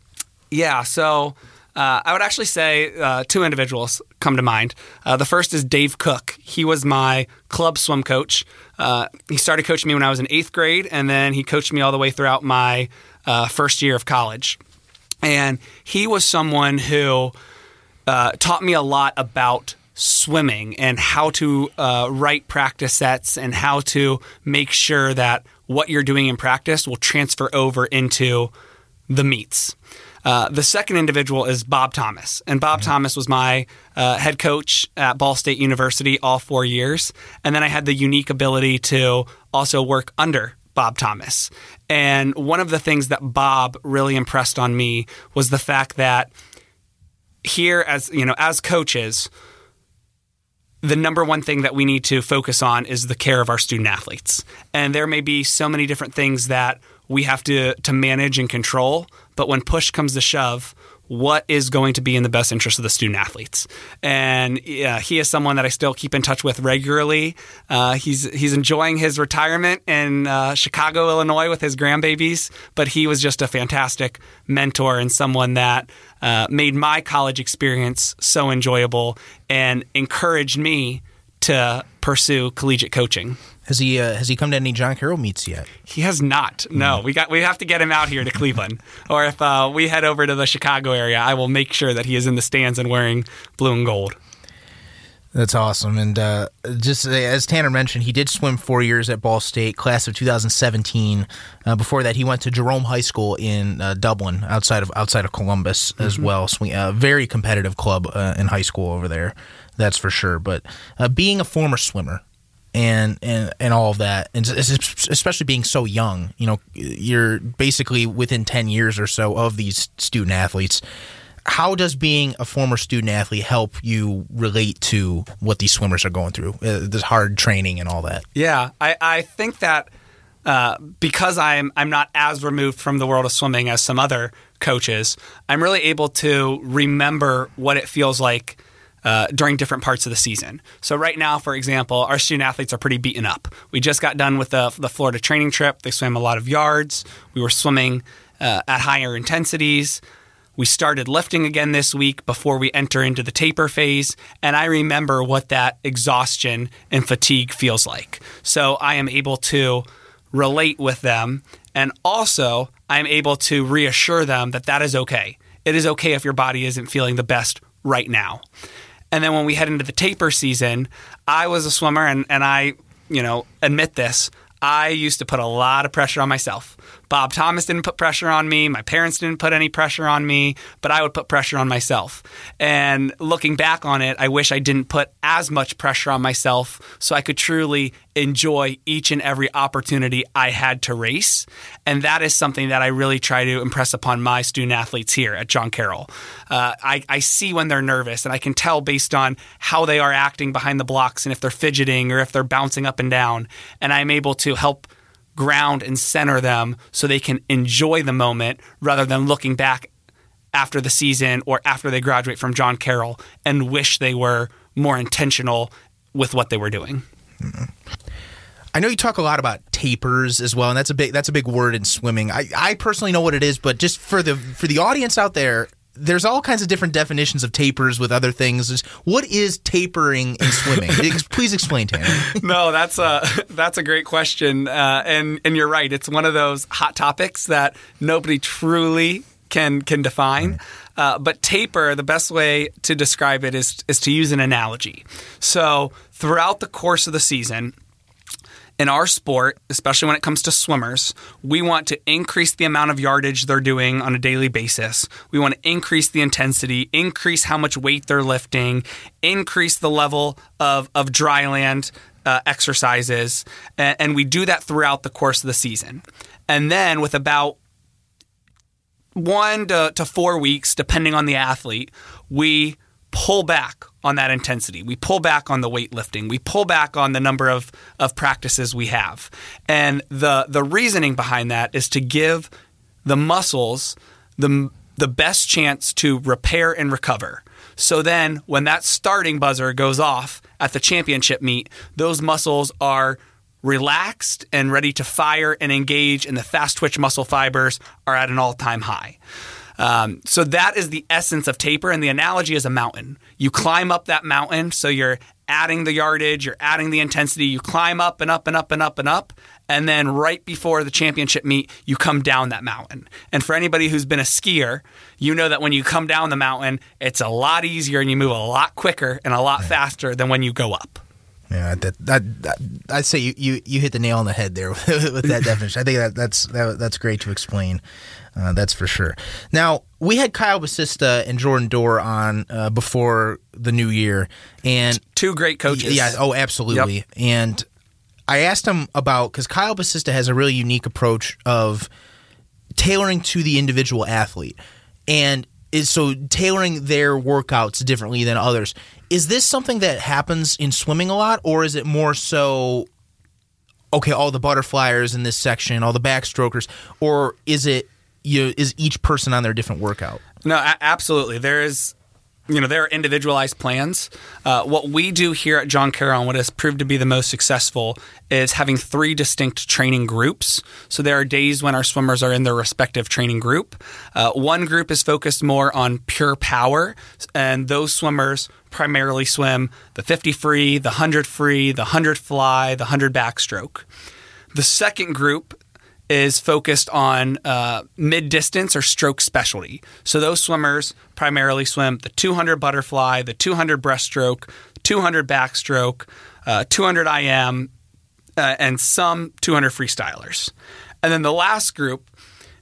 Yeah, so uh, I would actually say uh, two individuals come to mind. Uh, the first is Dave Cook. He was my club swim coach. Uh, he started coaching me when I was in eighth grade, and then he coached me all the way throughout my uh, first year of college. And he was someone who uh, taught me a lot about swimming and how to write practice sets and how to make sure that what you're doing in practice will transfer over into the meets. Uh, the second individual is Bob Thomas. And Bob mm-hmm. Thomas was my uh, head coach at Ball State University all four years. And then I had the unique ability to also work under Bob Thomas. And one of the things that Bob really impressed on me was the fact that here as you know as coaches the number one thing that we need to focus on is the care of our student athletes. And there may be so many different things that we have to to manage and control, but when push comes to shove, what is going to be in the best interest of the student athletes. And yeah, he is someone that I still keep in touch with regularly. Uh, he's he's enjoying his retirement in uh, Chicago, Illinois, with his grandbabies. But he was just a fantastic mentor and someone that uh, made my college experience so enjoyable and encouraged me to pursue collegiate coaching. Has he uh, has he come to any John Carroll meets yet? He has not. No, mm. we got we have to get him out here to Cleveland, or if uh, we head over to the Chicago area, I will make sure that he is in the stands and wearing blue and gold. That's awesome. And uh, just as Tanner mentioned, he did swim four years at Ball State, class of 2017. Uh, before that, he went to Jerome High School in uh, Dublin, outside of outside of Columbus as mm-hmm. well. So, a very competitive club uh, in high school over there, that's for sure. But uh, being a former swimmer, and and and all of that, and especially being so young, you know, you're basically within ten years or so of these student athletes. How does being a former student athlete help you relate to what these swimmers are going through, uh, this hard training and all that? Yeah, I, I think that uh, because I'm I'm not as removed from the world of swimming as some other coaches, I'm really able to remember what it feels like uh, during different parts of the season. So right now, for example, our student athletes are pretty beaten up. We just got done with the, the Florida training trip. They swam a lot of yards. We were swimming uh, at higher intensities. We started lifting again this week before we enter into the taper phase, and I remember what that exhaustion and fatigue feels like. So I am able to relate with them, and also I'm able to reassure them that that is okay. It is okay if your body isn't feeling the best right now. And then when we head into the taper season, I was a swimmer, and, and I, you know, admit this. I used to put a lot of pressure on myself. Bob Thomas didn't put pressure on me. My parents didn't put any pressure on me, but I would put pressure on myself. And looking back on it, I wish I didn't put as much pressure on myself so I could truly enjoy each and every opportunity I had to race. And that is something that I really try to impress upon my student athletes here at John Carroll. Uh, I, I see when they're nervous, and I can tell based on how they are acting behind the blocks and if they're fidgeting or if they're bouncing up and down. And I'm able to help ground and center them so they can enjoy the moment rather than looking back after the season or after they graduate from John Carroll and wish they were more intentional with what they were doing. I know you talk a lot about tapers as well, and that's a big that's a big word in swimming. I, I personally know what it is, but just for the for the audience out there, there's all kinds of different definitions of tapers with other things. What is tapering in swimming? Please explain, Tanner. no, that's a that's a great question, uh, and and you're right. It's one of those hot topics that nobody truly can can define. Uh, but taper, the best way to describe it is is to use an analogy. So throughout the course of the season, in our sport, especially when it comes to swimmers, we want to increase the amount of yardage they're doing on a daily basis. We want to increase the intensity, increase how much weight they're lifting, increase the level of, of dry land uh, exercises. And, and we do that throughout the course of the season. And then with about one to, to four weeks, depending on the athlete, we pull back on that intensity. We pull back on the weightlifting. We pull back on the number of, of practices we have. And the the reasoning behind that is to give the muscles the the best chance to repair and recover. So then when that starting buzzer goes off at the championship meet, those muscles are relaxed and ready to fire and engage and the fast twitch muscle fibers are at an all-time high. Um, so that is the essence of taper, and the analogy is a mountain. You climb up that mountain, so you're adding the yardage, you're adding the intensity. You climb up and up and up and up and up, and then right before the championship meet, you come down that mountain. And for anybody who's been a skier, you know that when you come down the mountain, it's a lot easier and you move a lot quicker and a lot faster than when you go up. Yeah, that, that, that I'd say you, you, you hit the nail on the head there with, with that definition. I think that that's that, that's great to explain. Uh, that's for sure. Now we had Kyle Basista and Jordan Dorr on uh, before the new year, and two great coaches. Yeah. Oh, absolutely. Yep. And I asked him about because Kyle Basista has a really unique approach of tailoring to the individual athlete, and is so tailoring their workouts differently than others. Is this something that happens in swimming a lot, or is it more so? Okay, all the butterflyers in this section, all the backstrokers, or is it you is each person on their different workout? No, a- absolutely. There is you know there are individualized plans. Uh, what we do here at John Carroll, and what has proved to be the most successful, is having three distinct training groups. So there are days when our swimmers are in their respective training group. Uh, one group is focused more on pure power, and those swimmers primarily swim the 50 free, the 100 free, the 100 fly, the 100 backstroke. The second group is focused on uh, mid distance or stroke specialty. So those swimmers primarily swim the 200 butterfly, the 200 breaststroke, 200 backstroke, uh, 200 IM, uh, and some 200 freestylers. And then the last group,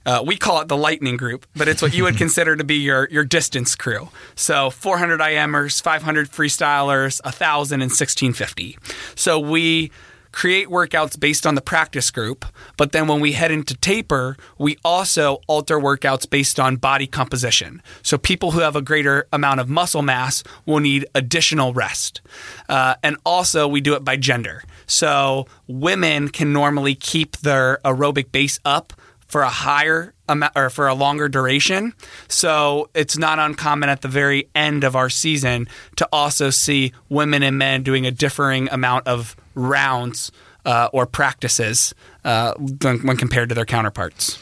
uh, we call it the lightning group, but it's what you would consider to be your, your distance crew. So 400 IMers, 500 freestylers, 1,000 and 1650. So we create workouts based on the practice group. But then when we head into taper, we also alter workouts based on body composition. So people who have a greater amount of muscle mass will need additional rest. Uh, and also, we do it by gender. So women can normally keep their aerobic base up for a higher amount or for a longer duration. So it's not uncommon at the very end of our season to also see women and men doing a differing amount of rounds uh, or practices uh, when, compared to their counterparts.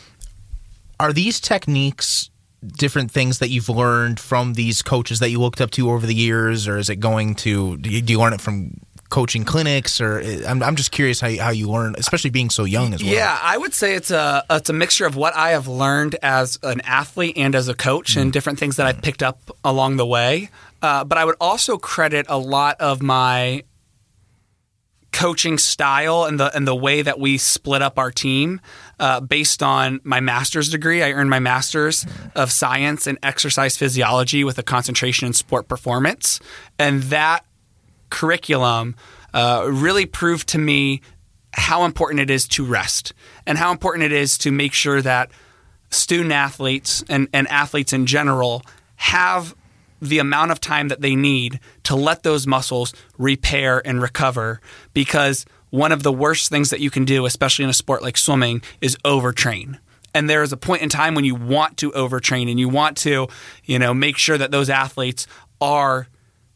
Are these techniques different things that you've learned from these coaches that you looked up to over the years, or is it going to do you, do you learn it from coaching clinics or I'm, I'm just curious how you, how you learn especially being so young as well yeah i would say it's a it's a mixture of what i have learned as an athlete and as a coach mm. and different things that i've picked up along the way uh, but i would also credit a lot of my coaching style and the and the way that we split up our team uh, based on my master's degree. I earned my master's of science in exercise physiology with a concentration in sport performance, and that curriculum uh, really proved to me how important it is to rest and how important it is to make sure that student athletes and, and athletes in general have the amount of time that they need to let those muscles repair and recover because one of the worst things that you can do, especially in a sport like swimming, is overtrain. And there is a point in time when you want to overtrain and you want to, you know, make sure that those athletes are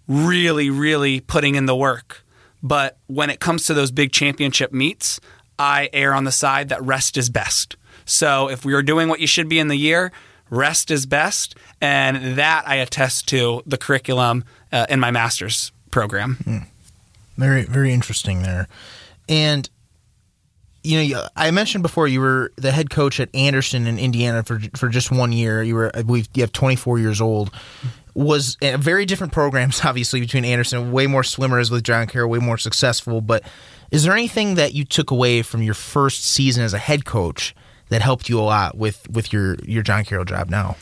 really, really putting in the work. But when it comes to those big championship meets, I err on the side that rest is best. So if we are doing what you should be in the year, rest is best. And that I attest to the curriculum uh, in my master's program. Mm. Very, very interesting there. And you know, I mentioned before you were the head coach at Anderson in Indiana for for just one year. You were, I believe, you have 24 years old was very different programs, obviously, between Anderson. Way more swimmers with John Carroll, way more successful. But is there anything that you took away from your first season as a head coach that helped you a lot with with your your John Carroll job now?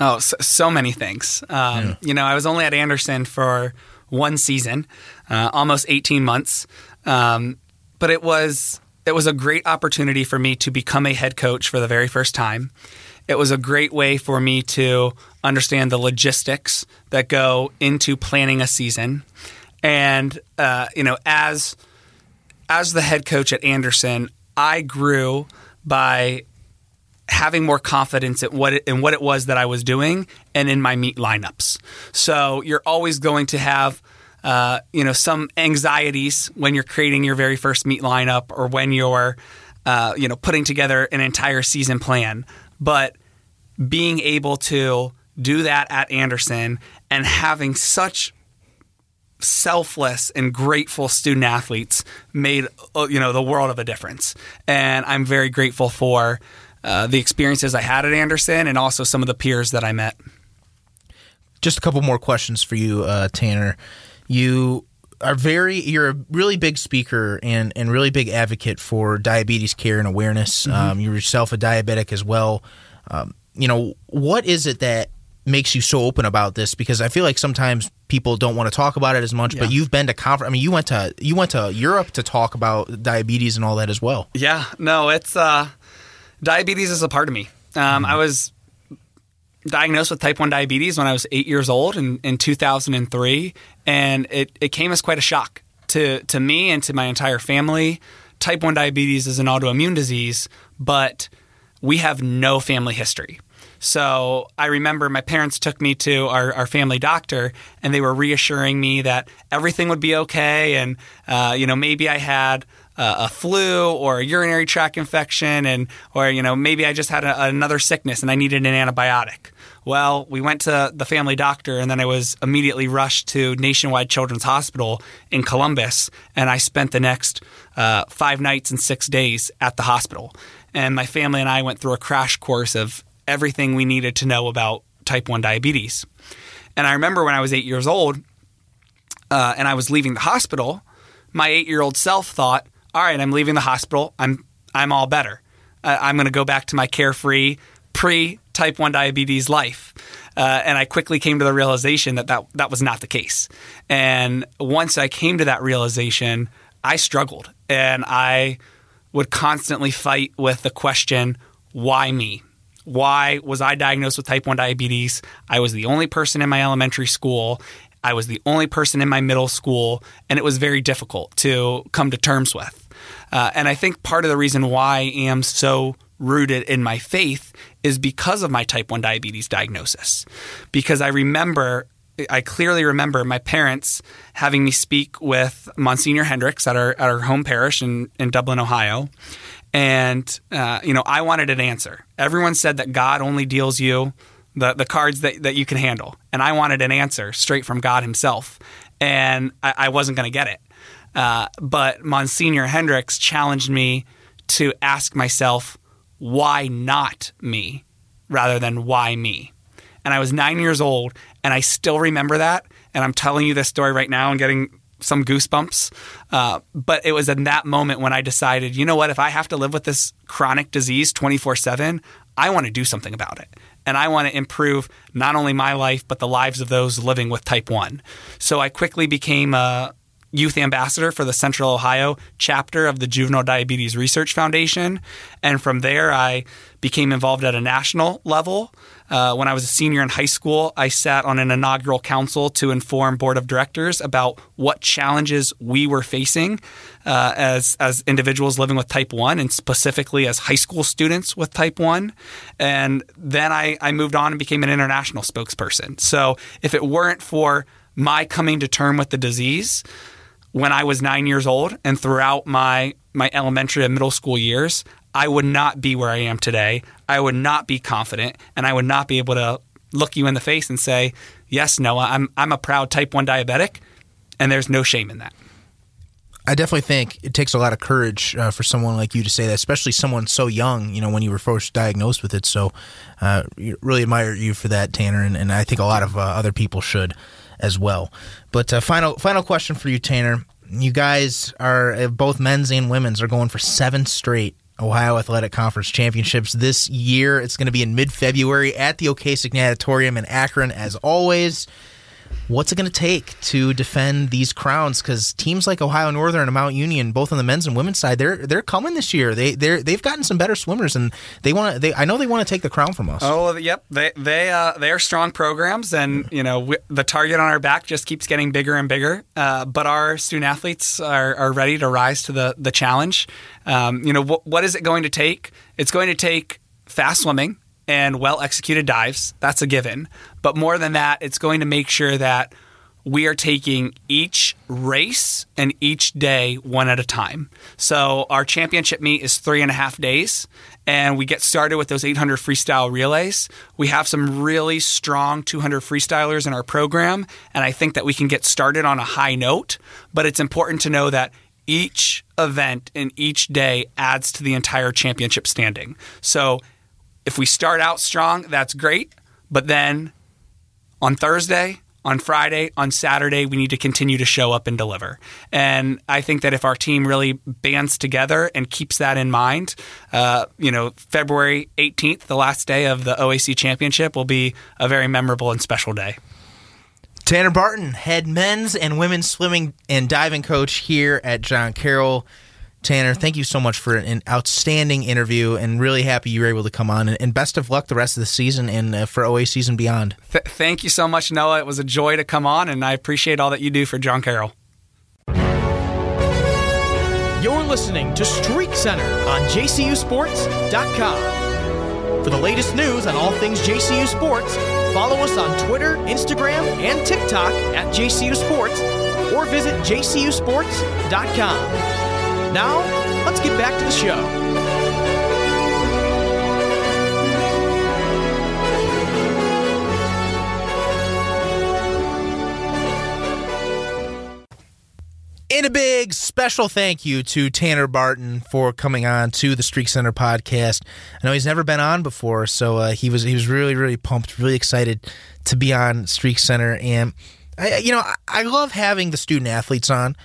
Oh, so, so many things. Um, yeah. You know, I was only at Anderson for one season, uh, almost 18 months, um, but it was it was a great opportunity for me to become a head coach for the very first time. It was a great way for me to understand the logistics that go into planning a season. And uh, you know, as as the head coach at Anderson, I grew by having more confidence in what it, in what it was that I was doing and in my meet lineups. So you're always going to have uh, you know some anxieties when you're creating your very first meet lineup or when you're uh, you know putting together an entire season plan but being able to do that at Anderson and having such selfless and grateful student athletes made uh, you know the world of a difference and i'm very grateful for uh, the experiences i had at anderson and also some of the peers that i met just a couple more questions for you uh, tanner you are very you're a really big speaker and and really big advocate for diabetes care and awareness mm-hmm. um, you're yourself a diabetic as well um, you know, what is it that makes you so open about this? Because I feel like sometimes people don't want to talk about it as much, yeah. but you've been to conference. I mean, you went to you went to Europe to talk about diabetes and all that as well. Yeah, no, it's uh, diabetes is a part of me. Um, mm-hmm. I was diagnosed with type 1 diabetes when I was eight years old in, in 2003, and it, it came as quite a shock to, to me and to my entire family. Type 1 diabetes is an autoimmune disease, but we have no family history. So I remember my parents took me to our, our family doctor, and they were reassuring me that everything would be okay, and uh, you know maybe I had a flu or a urinary tract infection, and or you know maybe I just had a, another sickness and I needed an antibiotic. Well, we went to the family doctor, and then I was immediately rushed to Nationwide Children's Hospital in Columbus, and I spent the next uh, five nights and six days at the hospital and my family and I went through a crash course of everything we needed to know about type 1 diabetes. And I remember when I was eight years old uh, and I was leaving the hospital, my eight year old self thought, all right, I'm leaving the hospital. I'm, I'm all better. Uh, I'm going to go back to my carefree pre type 1 diabetes life. Uh, and I quickly came to the realization that, that that was not the case. And once I came to that realization, I struggled and I would constantly fight with the question, why me? Why was I diagnosed with type 1 diabetes? I was the only person in my elementary school. I was the only person in my middle school, and it was very difficult to come to terms with. Uh, and I think part of the reason why I am so rooted in my faith is because of my type 1 diabetes diagnosis. Because I remember, I clearly remember my parents having me speak with Monsignor Hendricks at our, at our home parish in, in Dublin, Ohio. And, uh, you know, I wanted an answer. Everyone said that God only deals you the, the cards that, that you can handle. And I wanted an answer straight from God Himself. And I, I wasn't going to get it. Uh, but Monsignor Hendricks challenged me to ask myself, why not me rather than why me? And I was nine years old and I still remember that. And I'm telling you this story right now and getting some goosebumps. Uh, but it was in that moment when I decided, you know what, if I have to live with this chronic disease 24 7, I want to do something about it. And I want to improve not only my life, but the lives of those living with type 1. So I quickly became a, youth ambassador for the Central Ohio chapter of the Juvenile Diabetes Research Foundation. And from there, I became involved at a national level. Uh, when I was a senior in high school, I sat on an inaugural council to inform board of directors about what challenges we were facing uh, as as individuals living with type one, and specifically as high school students with type one. And then I, I moved on and became an international spokesperson. So if it weren't for my coming to term with the disease, when I was nine years old and throughout my my elementary and middle school years, I would not be where I am today. I would not be confident, and I would not be able to look you in the face and say, "Yes, Noah, I'm I'm a proud type one diabetic," and there's no shame in that. I definitely think it takes a lot of courage uh, for someone like you to say that, especially someone so young. You know, when you were first diagnosed with it. So, uh, really admire you for that, Tanner, and, and I think a lot of uh, other people should as well. But uh, final final question for you, Tanner. You guys are uh, both men's and women's are going for seven straight Ohio Athletic Conference championships this year. It's going to be in mid February at the Ocasek Natatorium in Akron, as always what's it going to take to defend these crowns? Because teams like Ohio Northern and Mount Union, both on the men's and women's side, they're they're coming this year. They they they've gotten some better swimmers, and they want to. They I know they want to take the crown from us. Oh, yep. They they uh, they are strong programs, and you know we, the target on our back just keeps getting bigger and bigger. Uh, but our student athletes are, are ready to rise to the the challenge. Um, you know what what is it going to take? It's going to take fast swimming and well executed dives. That's a given. But more than that, it's going to make sure that we are taking each race and each day one at a time. So our championship meet is three and a half days, and we get started with those 800 freestyle relays. We have some really strong 200 freestylers in our program, and I think that we can get started on a high note. But it's important to know that each event and each day adds to the entire championship standing. So if we start out strong, that's great. But then on Thursday, on Friday, on Saturday, we need to continue to show up and deliver. And I think that if our team really bands together and keeps that in mind, uh, you know, February 18th, the last day of the OAC championship, will be a very memorable and special day. Tanner Barton, head men's and women's swimming and diving coach here at John Carroll. Tanner, thank you so much for an outstanding interview and really happy you were able to come on. And best of luck the rest of the season and uh, for OA season beyond. Th- thank you so much, Noah. It was a joy to come on, and I appreciate all that you do for John Carroll. You're listening to Streak Center on JCUSports.com. For the latest news on all things JCU Sports, follow us on Twitter, Instagram, and TikTok at JCU Sports or visit JCUSports.com. Now, let's get back to the show. And a big special thank you to Tanner Barton for coming on to the Streak Center podcast. I know he's never been on before, so uh, he was he was really really pumped, really excited to be on Streak Center. And I, you know, I, I love having the student athletes on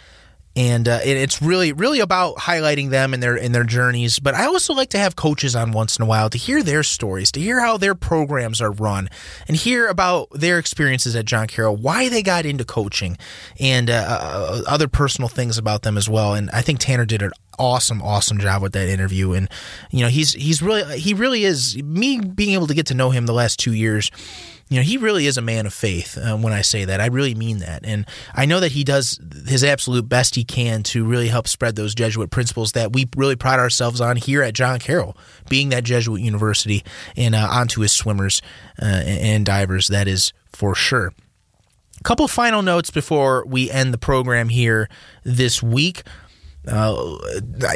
and uh, it's really really about highlighting them and their in their journeys. But i also like to have coaches on once in a while to hear their stories to hear how their programs are run and hear about their experiences at john carroll why they got into coaching and uh, uh, other personal things about them as well. And i think tanner did an awesome awesome job with that interview. And you know he's he's really he really is me being able to get to know him the last two years you know, he really is a man of faith uh, when I say that. I really mean that. And I know that he does his absolute best he can to really help spread those Jesuit principles that we really pride ourselves on here at John Carroll, being that Jesuit university and uh, onto his swimmers uh, and divers, that is for sure. A couple final notes before we end the program here this week. Uh,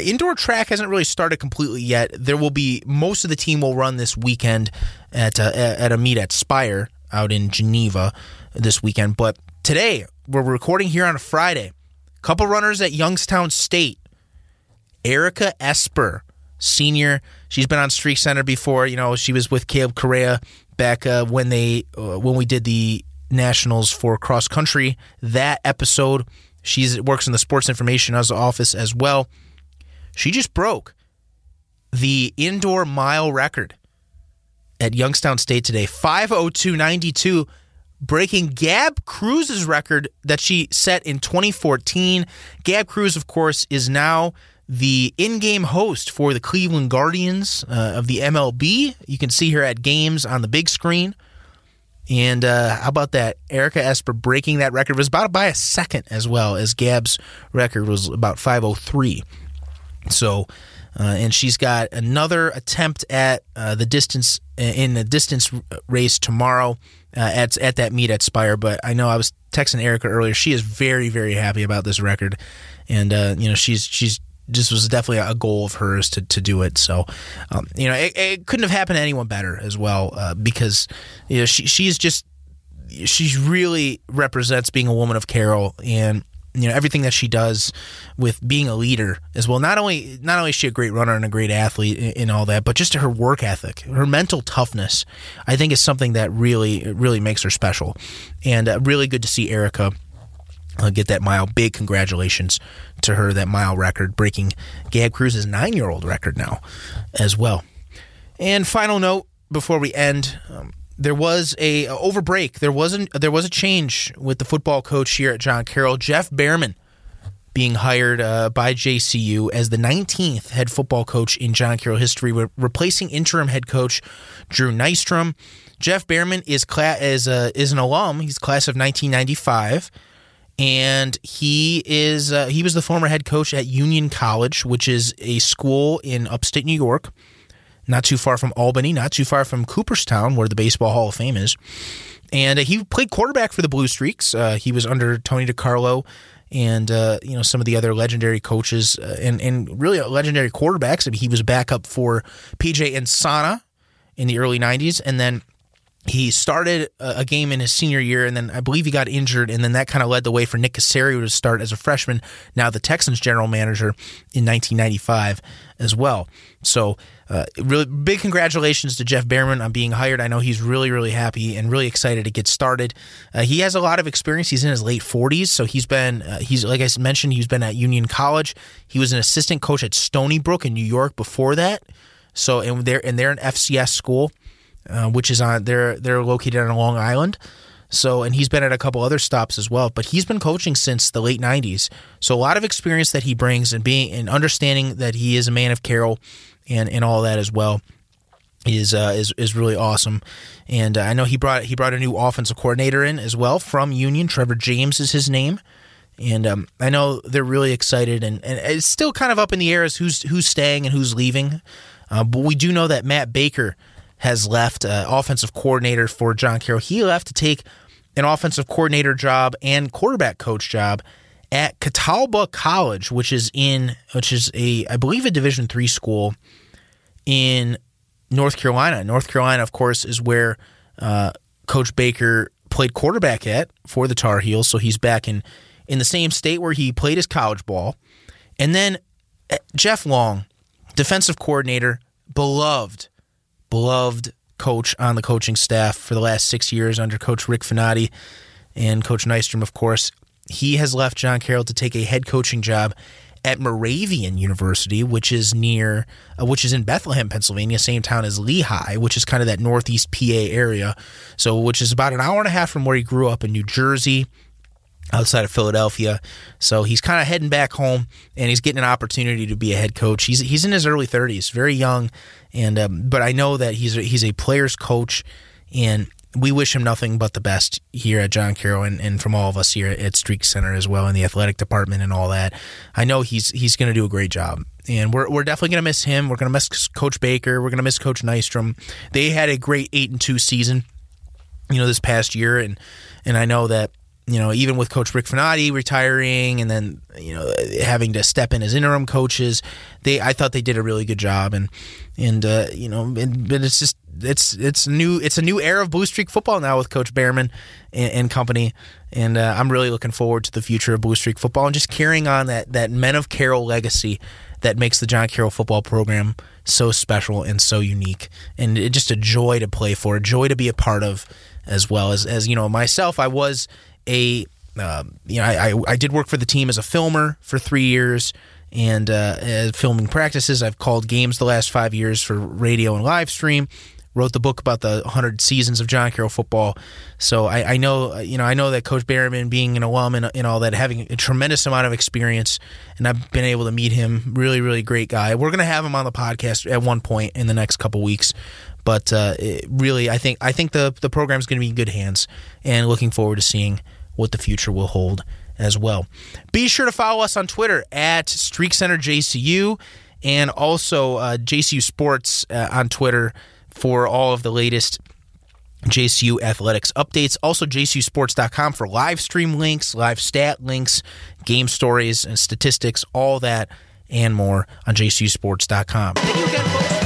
indoor track hasn't really started completely yet. There will be most of the team will run this weekend at uh, at a meet at Spire out in Geneva this weekend. But today we're recording here on a Friday. Couple runners at Youngstown State. Erica Esper, senior. She's been on Streak Center before. You know, she was with Caleb Correa back uh, when they uh, when we did the nationals for cross country. That episode she works in the sports information office as well. She just broke the indoor mile record at Youngstown State today 502.92 breaking Gab Cruz's record that she set in 2014. Gab Cruz of course is now the in-game host for the Cleveland Guardians uh, of the MLB. You can see her at games on the big screen. And uh, how about that? Erica Esper breaking that record was about by a second as well as Gab's record was about 503. So, and she's got another attempt at uh, the distance in the distance race tomorrow uh, at at that meet at Spire. But I know I was texting Erica earlier. She is very very happy about this record, and uh, you know she's she's just was definitely a goal of hers to, to do it. So, um, you know, it, it, couldn't have happened to anyone better as well uh, because you know she she's just she really represents being a woman of Carroll and you know everything that she does with being a leader as well. Not only not only is she a great runner and a great athlete and all that, but just her work ethic, her mental toughness, I think is something that really really makes her special, and uh, really good to see Erica uh, get that mile. Big congratulations to her, that mile record, breaking Gab Cruz's nine year old record now as well. And final note before we end. Um, there was a over break. There wasn't. There was a change with the football coach here at John Carroll, Jeff Behrman, being hired uh, by JCU as the 19th head football coach in John Carroll history, re- replacing interim head coach Drew Nystrom. Jeff Behrman is cla- is, a, is an alum. He's class of 1995 and he is uh, he was the former head coach at Union College, which is a school in upstate New York, not too far from Albany, not too far from Cooperstown, where the Baseball Hall of Fame is. And uh, he played quarterback for the Blue Streaks. Uh, he was under Tony DeCarlo and uh, you know some of the other legendary coaches uh, and and really legendary quarterbacks. I mean, he was backup for PJ Insana in the early '90s, and then he started a game in his senior year, and then I believe he got injured, and then that kind of led the way for Nick Caserio to start as a freshman, now the Texans general manager in 1995 as well. So, uh, really big congratulations to Jeff Behrman on being hired. I know he's really, really happy and really excited to get started. Uh, he has a lot of experience. He's in his late 40s, so he's been uh, he's like I mentioned, he's been at Union College. He was an assistant coach at Stony Brook in New York before that. So, and they're and they're an FCS school. Uh, which is on they're they're located on Long Island. So, and he's been at a couple other stops as well, but he's been coaching since the late 90s. So, a lot of experience that he brings and being and understanding that he is a man of Carroll and and all that as well is uh, is is really awesome. And uh, I know he brought he brought a new offensive coordinator in as well from Union. Trevor James is his name. And um, I know they're really excited, and, and it's still kind of up in the air as who's who's staying and who's leaving. Uh, but we do know that Matt Baker has left, uh, offensive coordinator for John Carroll. He left to take an offensive coordinator job and quarterback coach job at Catawba College, which is in which is a I believe a Division three school in North Carolina. North Carolina, of course, is where uh, Coach Baker played quarterback at for the Tar Heels. So he's back in in the same state where he played his college ball. And then uh, Jeff Long, defensive coordinator, beloved beloved coach on the coaching staff for the last six years under Coach Rick Finotti and Coach Nystrom, of course. He has left John Carroll to take a head coaching job at Moravian University, which is near, uh, which is in Bethlehem, Pennsylvania, same town as Lehigh, which is kind of that northeast PA area. So, which is about an hour and a half from where he grew up in New Jersey outside of Philadelphia. So he's kind of heading back home, and he's getting an opportunity to be a head coach. He's he's in his early 30s, very young, and um, but I know that he's a, he's a player's coach, and we wish him nothing but the best here at John Carroll and, and from all of us here at Streak Center as well in the athletic department and all that. I know he's he's going to do a great job. And we're, we're definitely going to miss him. We're going to miss Coach Baker. We're going to miss Coach Nystrom. They had a great 8 and 2 season, you know, this past year and and I know that you know, even with Coach Rick Finotti retiring and then you know having to step in as interim coaches, they I thought they did a really good job. And and uh, you know, and, but it's just it's it's new it's a new era of Blue Streak football now with Coach Behrman and, and company, and uh, I'm really looking forward to the future of Blue Streak football and just carrying on that that Men of Carroll legacy that makes the John Carroll football program so special and so unique, and just a joy to play for, a joy to be a part of, as well. As as you know myself, I was a uh, you know I, I, I did work for the team as a filmer for three years and uh, filming practices. I've called games the last five years for radio and live stream. Wrote the book about the 100 seasons of John Carroll football, so I, I know you know I know that Coach Behrman, being an alum and, and all that, having a tremendous amount of experience, and I've been able to meet him. Really, really great guy. We're gonna have him on the podcast at one point in the next couple weeks but uh, really, I think I think the the going to be in good hands, and looking forward to seeing what the future will hold as well. Be sure to follow us on Twitter at Streak Center JCU and also uh, JCU Sports uh, on Twitter for all of the latest JCU athletics updates. Also, jcusports.com for live stream links, live stat links, game stories, and statistics, all that and more on jcusports.com.